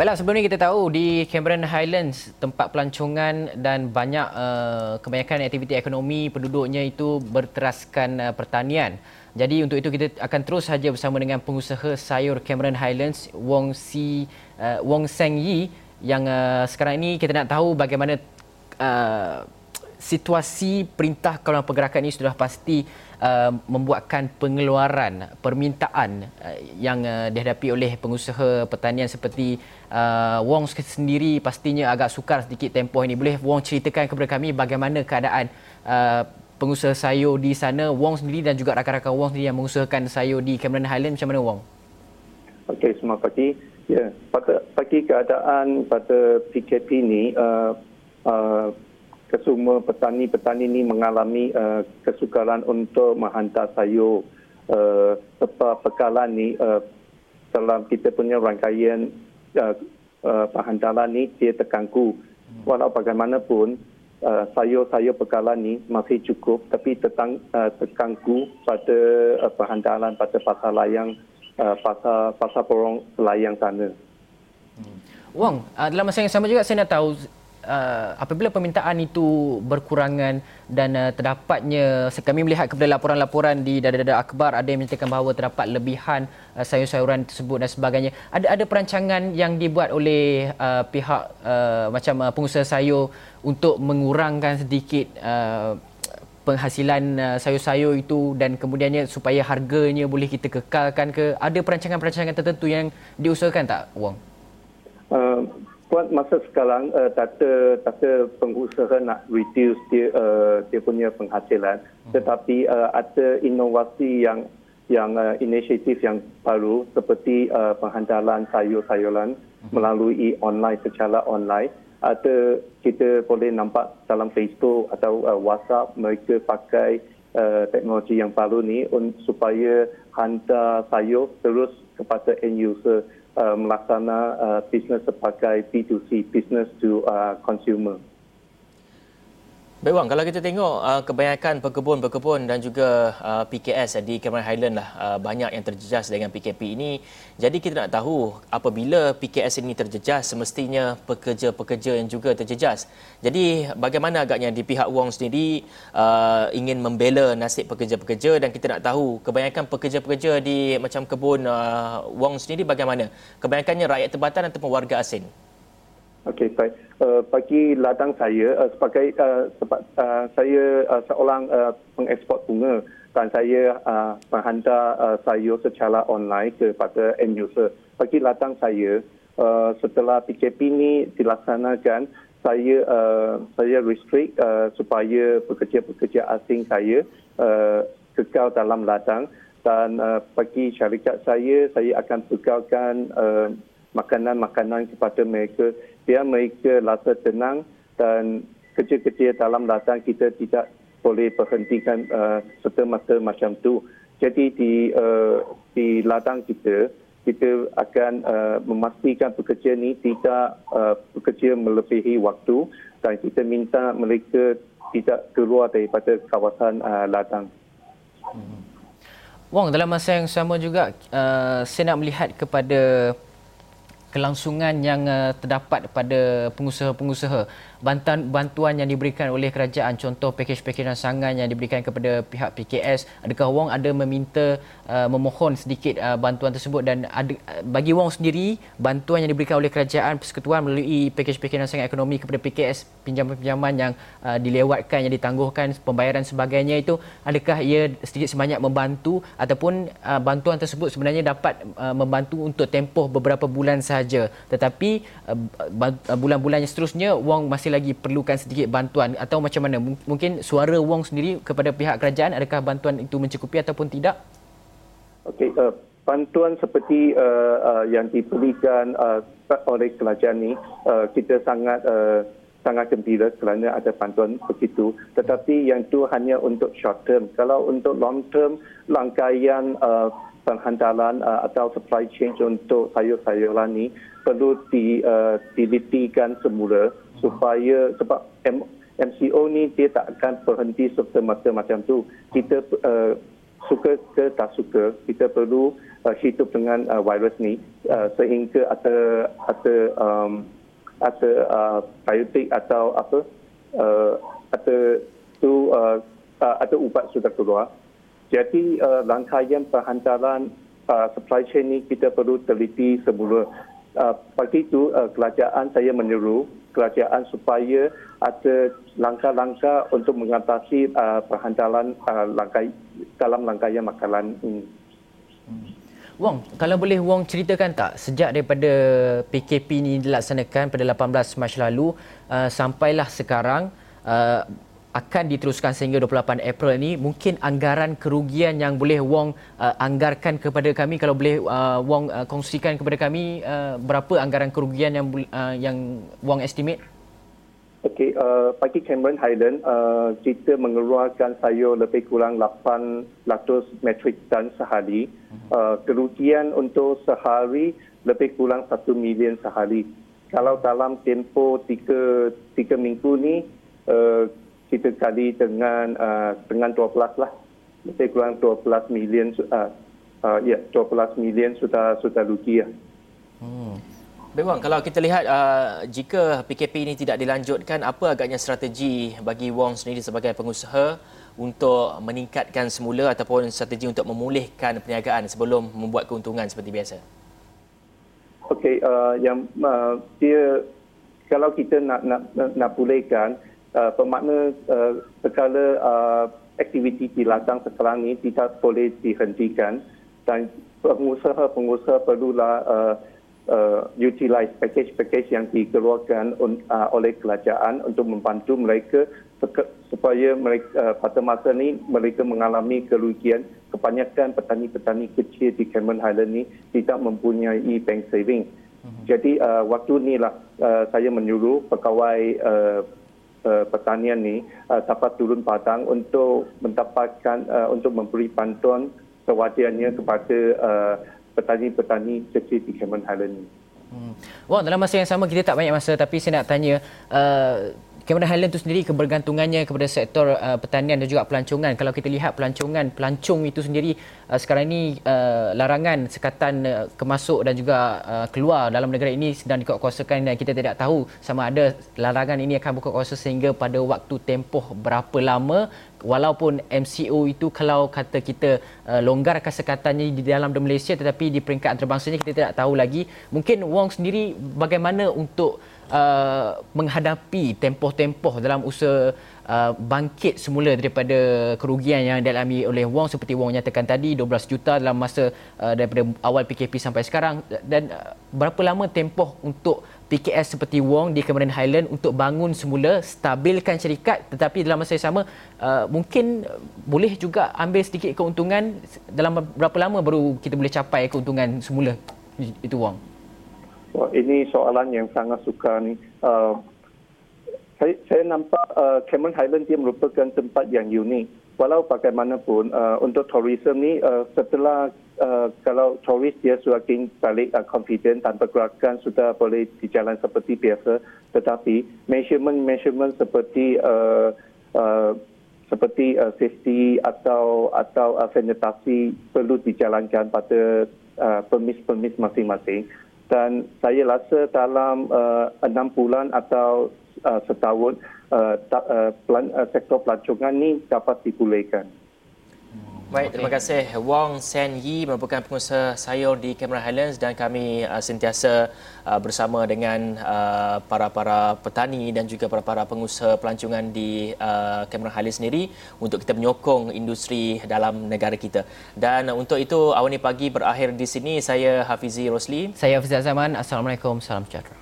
Baiklah, sebelum ini kita tahu di Cameron Highlands, tempat pelancongan dan banyak uh, kebanyakan aktiviti ekonomi penduduknya itu berteraskan uh, pertanian. Jadi untuk itu kita akan terus saja bersama dengan pengusaha sayur Cameron Highlands, Wong Si uh, Wong Seng Yi yang uh, sekarang ini kita nak tahu bagaimana uh, situasi perintah kawalan pergerakan ini sudah pasti uh, membuatkan pengeluaran permintaan uh, yang uh, dihadapi oleh pengusaha pertanian seperti uh, Wong sendiri pastinya agak sukar sedikit tempoh ini. Boleh Wong ceritakan kepada kami bagaimana keadaan uh, pengusaha sayur di sana, Wong sendiri dan juga rakan-rakan Wong sendiri yang mengusahakan sayur di Cameron Highland macam mana Wong? Okey, semua pagi. Ya, pada pagi keadaan pada PKP ini uh, uh, kesemua petani-petani ini mengalami uh, kesukaran untuk menghantar sayur uh, pekalan ni uh, dalam kita punya rangkaian uh, uh, penghantaran ni dia terganggu. Walau bagaimanapun uh, sayur-sayur pekalan ni masih cukup tapi tetang, uh, terganggu pada uh, penghantaran pada pasar layang uh, pasar pasar porong layang sana. Hmm. Wong, uh, dalam masa yang sama juga saya nak tahu uh, apabila permintaan itu berkurangan dan uh, terdapatnya kami melihat kepada laporan-laporan di dada-dada akhbar ada yang menyatakan bahawa terdapat lebihan uh, sayur-sayuran tersebut dan sebagainya ada ada perancangan yang dibuat oleh uh, pihak uh, macam uh, pengusaha sayur untuk mengurangkan sedikit uh, penghasilan uh, sayur-sayur itu dan kemudiannya supaya harganya boleh kita kekalkan ke ada perancangan-perancangan tertentu yang diusahakan tak Wong? Uh, buat masa sekarang uh, data data pengusaha nak reduce dia uh, dia punya penghasilan hmm. tetapi uh, ada inovasi yang yang uh, inisiatif yang baru seperti uh, penghantaran sayur-sayuran hmm. melalui online secara online ada kita boleh nampak dalam Facebook atau uh, WhatsApp mereka pakai uh, teknologi yang baru ni un, supaya hantar sayur terus kepada end user uh, melaksana uh, bisnes sebagai B2C, business to uh, consumer. Baik Wang, kalau kita tengok uh, kebanyakan pekebun-pekebun dan juga uh, PKS di Cameron Highland lah uh, banyak yang terjejas dengan PKP ini. Jadi kita nak tahu apabila PKS ini terjejas semestinya pekerja-pekerja yang juga terjejas. Jadi bagaimana agaknya di pihak Wong sendiri uh, ingin membela nasib pekerja-pekerja dan kita nak tahu kebanyakan pekerja-pekerja di macam kebun uh, sendiri bagaimana? Kebanyakannya rakyat tempatan ataupun warga asing. Okey, baik. Uh, bagi ladang saya, uh, sebagai uh, sebab uh, saya uh, seorang uh, pengeksport bunga dan saya uh, menghantar uh, sayur secara online kepada end user. Bagi ladang saya, uh, setelah PKP ini dilaksanakan, saya uh, saya restrict uh, supaya pekerja-pekerja asing saya uh, kekal dalam ladang dan uh, bagi syarikat saya, saya akan bekalkan uh, makanan-makanan kepada mereka biar mereka rasa tenang dan kerja-kerja dalam ladang kita tidak boleh berhentikan uh, serta-merta macam tu. Jadi di uh, di ladang kita kita akan uh, memastikan pekerja ni tidak uh, bekerja melebihi waktu dan kita minta mereka tidak keluar daripada kawasan uh, ladang. Hmm. Wong dalam masa yang sama juga uh, saya nak melihat kepada kelangsungan yang uh, terdapat pada pengusaha-pengusaha. Bantuan bantuan yang diberikan oleh kerajaan contoh pakej-pakej rangsangan yang diberikan kepada pihak PKS adakah Wong ada meminta uh, memohon sedikit uh, bantuan tersebut? Dan ada, uh, bagi Wong sendiri bantuan yang diberikan oleh kerajaan persekutuan melalui pakej-pakej rangsangan ekonomi kepada PKS pinjaman-pinjaman yang uh, dilewatkan yang ditangguhkan pembayaran sebagainya itu adakah ia sedikit sebanyak membantu? Ataupun uh, bantuan tersebut sebenarnya dapat uh, membantu untuk tempoh beberapa bulan sahaja tetapi uh, bulan-bulan yang seterusnya Wong masih lagi perlukan sedikit bantuan atau macam mana? Mungkin suara Wong sendiri kepada pihak kerajaan adakah bantuan itu mencukupi ataupun tidak? Okey, uh, bantuan seperti uh, uh, yang diberikan uh, oleh kerajaan ini uh, kita sangat uh, sangat gembira kerana ada bantuan begitu. Tetapi yang itu hanya untuk short term. Kalau untuk long term, rangkaian uh, penghantaran uh, atau supply chain untuk sayur-sayuran ini perlu di, uh, dilitikan semula supaya sebab M, MCO ni dia tak akan berhenti serta-merta macam tu. Kita uh, suka ke tak suka, kita perlu uh, hidup dengan uh, virus ni uh, sehingga ada ada um, ada uh, biotik atau apa uh, ada tu uh, uh, ada ubat sudah keluar. Jadi uh, rangkaian perhantaran uh, supply chain ni kita perlu teliti semula. Uh, pagi itu uh, kerajaan saya menyeru kerajaan supaya ada langkah-langkah untuk mengatasi uh, perhantaran uh, langkah, dalam rangkaian makanan ini. Wong, kalau boleh Wong ceritakan tak sejak daripada PKP ini dilaksanakan pada 18 Mac lalu uh, sampailah sekarang uh, akan diteruskan sehingga 28 April ini mungkin anggaran kerugian yang boleh Wong uh, anggarkan kepada kami kalau boleh uh, Wong uh, kongsikan kepada kami uh, berapa anggaran kerugian yang uh, yang Wong estimate Okey, uh, pagi Cameron Highland, uh, kita mengeluarkan sayur lebih kurang 800 metrik tan sehari. Uh, kerugian untuk sehari lebih kurang 1 million sehari. Kalau dalam tempoh 3, 3 minggu ni, uh, kita kali dengan uh, dengan 12 lah. Lebih kurang 12 million uh, uh, ya, yeah, 12 million sudah sudah rugi ya. Hmm. Baik Wang, kalau kita lihat uh, jika PKP ini tidak dilanjutkan, apa agaknya strategi bagi Wong sendiri sebagai pengusaha untuk meningkatkan semula ataupun strategi untuk memulihkan perniagaan sebelum membuat keuntungan seperti biasa? Okey, uh, yang uh, dia kalau kita nak nak nak pulihkan, uh, bermakna uh, segala uh, aktiviti di ladang sekarang ini tidak boleh dihentikan dan pengusaha-pengusaha perlulah uh, uh, utilize package-package yang dikeluarkan uh, oleh kerajaan untuk membantu mereka supaya mereka uh, pada masa ini mereka mengalami kerugian kebanyakan petani-petani kecil di Cameron Highland ini tidak mempunyai bank saving. Mm-hmm. Jadi uh, waktu inilah uh, saya menyuruh pegawai uh, uh, pertanian ni uh, dapat turun padang untuk mendapatkan uh, untuk memberi bantuan sewadianya kepada uh, petani-petani kecil di Cameron Highland. Hmm. Wah, dalam masa yang sama kita tak banyak masa tapi saya nak tanya uh, Cameron Highland itu sendiri kebergantungannya kepada sektor uh, pertanian dan juga pelancongan. Kalau kita lihat pelancongan, pelancong itu sendiri uh, sekarang ini uh, larangan sekatan uh, kemasuk dan juga uh, keluar dalam negara ini sedang dikuatkuasakan dan kita tidak tahu sama ada larangan ini akan buka kuasa sehingga pada waktu tempoh berapa lama walaupun MCO itu kalau kata kita uh, longgarkan sekatannya di dalam Malaysia tetapi di peringkat antarbangsanya kita tidak tahu lagi. Mungkin Wong sendiri bagaimana untuk uh, menghadapi tempoh-tempoh dalam usaha uh, bangkit semula daripada kerugian yang dialami oleh Wong seperti Wong nyatakan tadi 12 juta dalam masa uh, daripada awal PKP sampai sekarang dan uh, berapa lama tempoh untuk PKS seperti Wong di Cameron Highland untuk bangun semula stabilkan syarikat tetapi dalam masa yang sama mungkin boleh juga ambil sedikit keuntungan dalam berapa lama baru kita boleh capai keuntungan semula itu Wong Wah, ini soalan yang sangat suka ni. Uh, saya, saya nampak uh, Cameron Highland dia merupakan tempat yang unik. Walau bagaimanapun uh, untuk tourism ni uh, setelah uh, kalau turis dia semakin balik uh, confident dan pergerakan sudah boleh dijalan seperti biasa tetapi measurement measurement seperti uh, uh, seperti uh, safety atau atau uh, sanitasi perlu dijalankan pada uh, permis-permis masing-masing dan saya rasa dalam uh, enam bulan atau uh, setahun uh, ta, uh, pelan, uh, sektor pelancongan ini dapat dipulihkan. Baik, terima kasih. Wong Sen Yi merupakan pengusaha sayur di Cameron Highlands dan kami uh, sentiasa uh, bersama dengan uh, para-para petani dan juga para-para pengusaha pelancongan di uh, Cameron Highlands sendiri untuk kita menyokong industri dalam negara kita. Dan untuk itu, Awani Pagi berakhir di sini. Saya Hafizi Rosli. Saya Hafiz Zaman. Assalamualaikum. Salam sejahtera.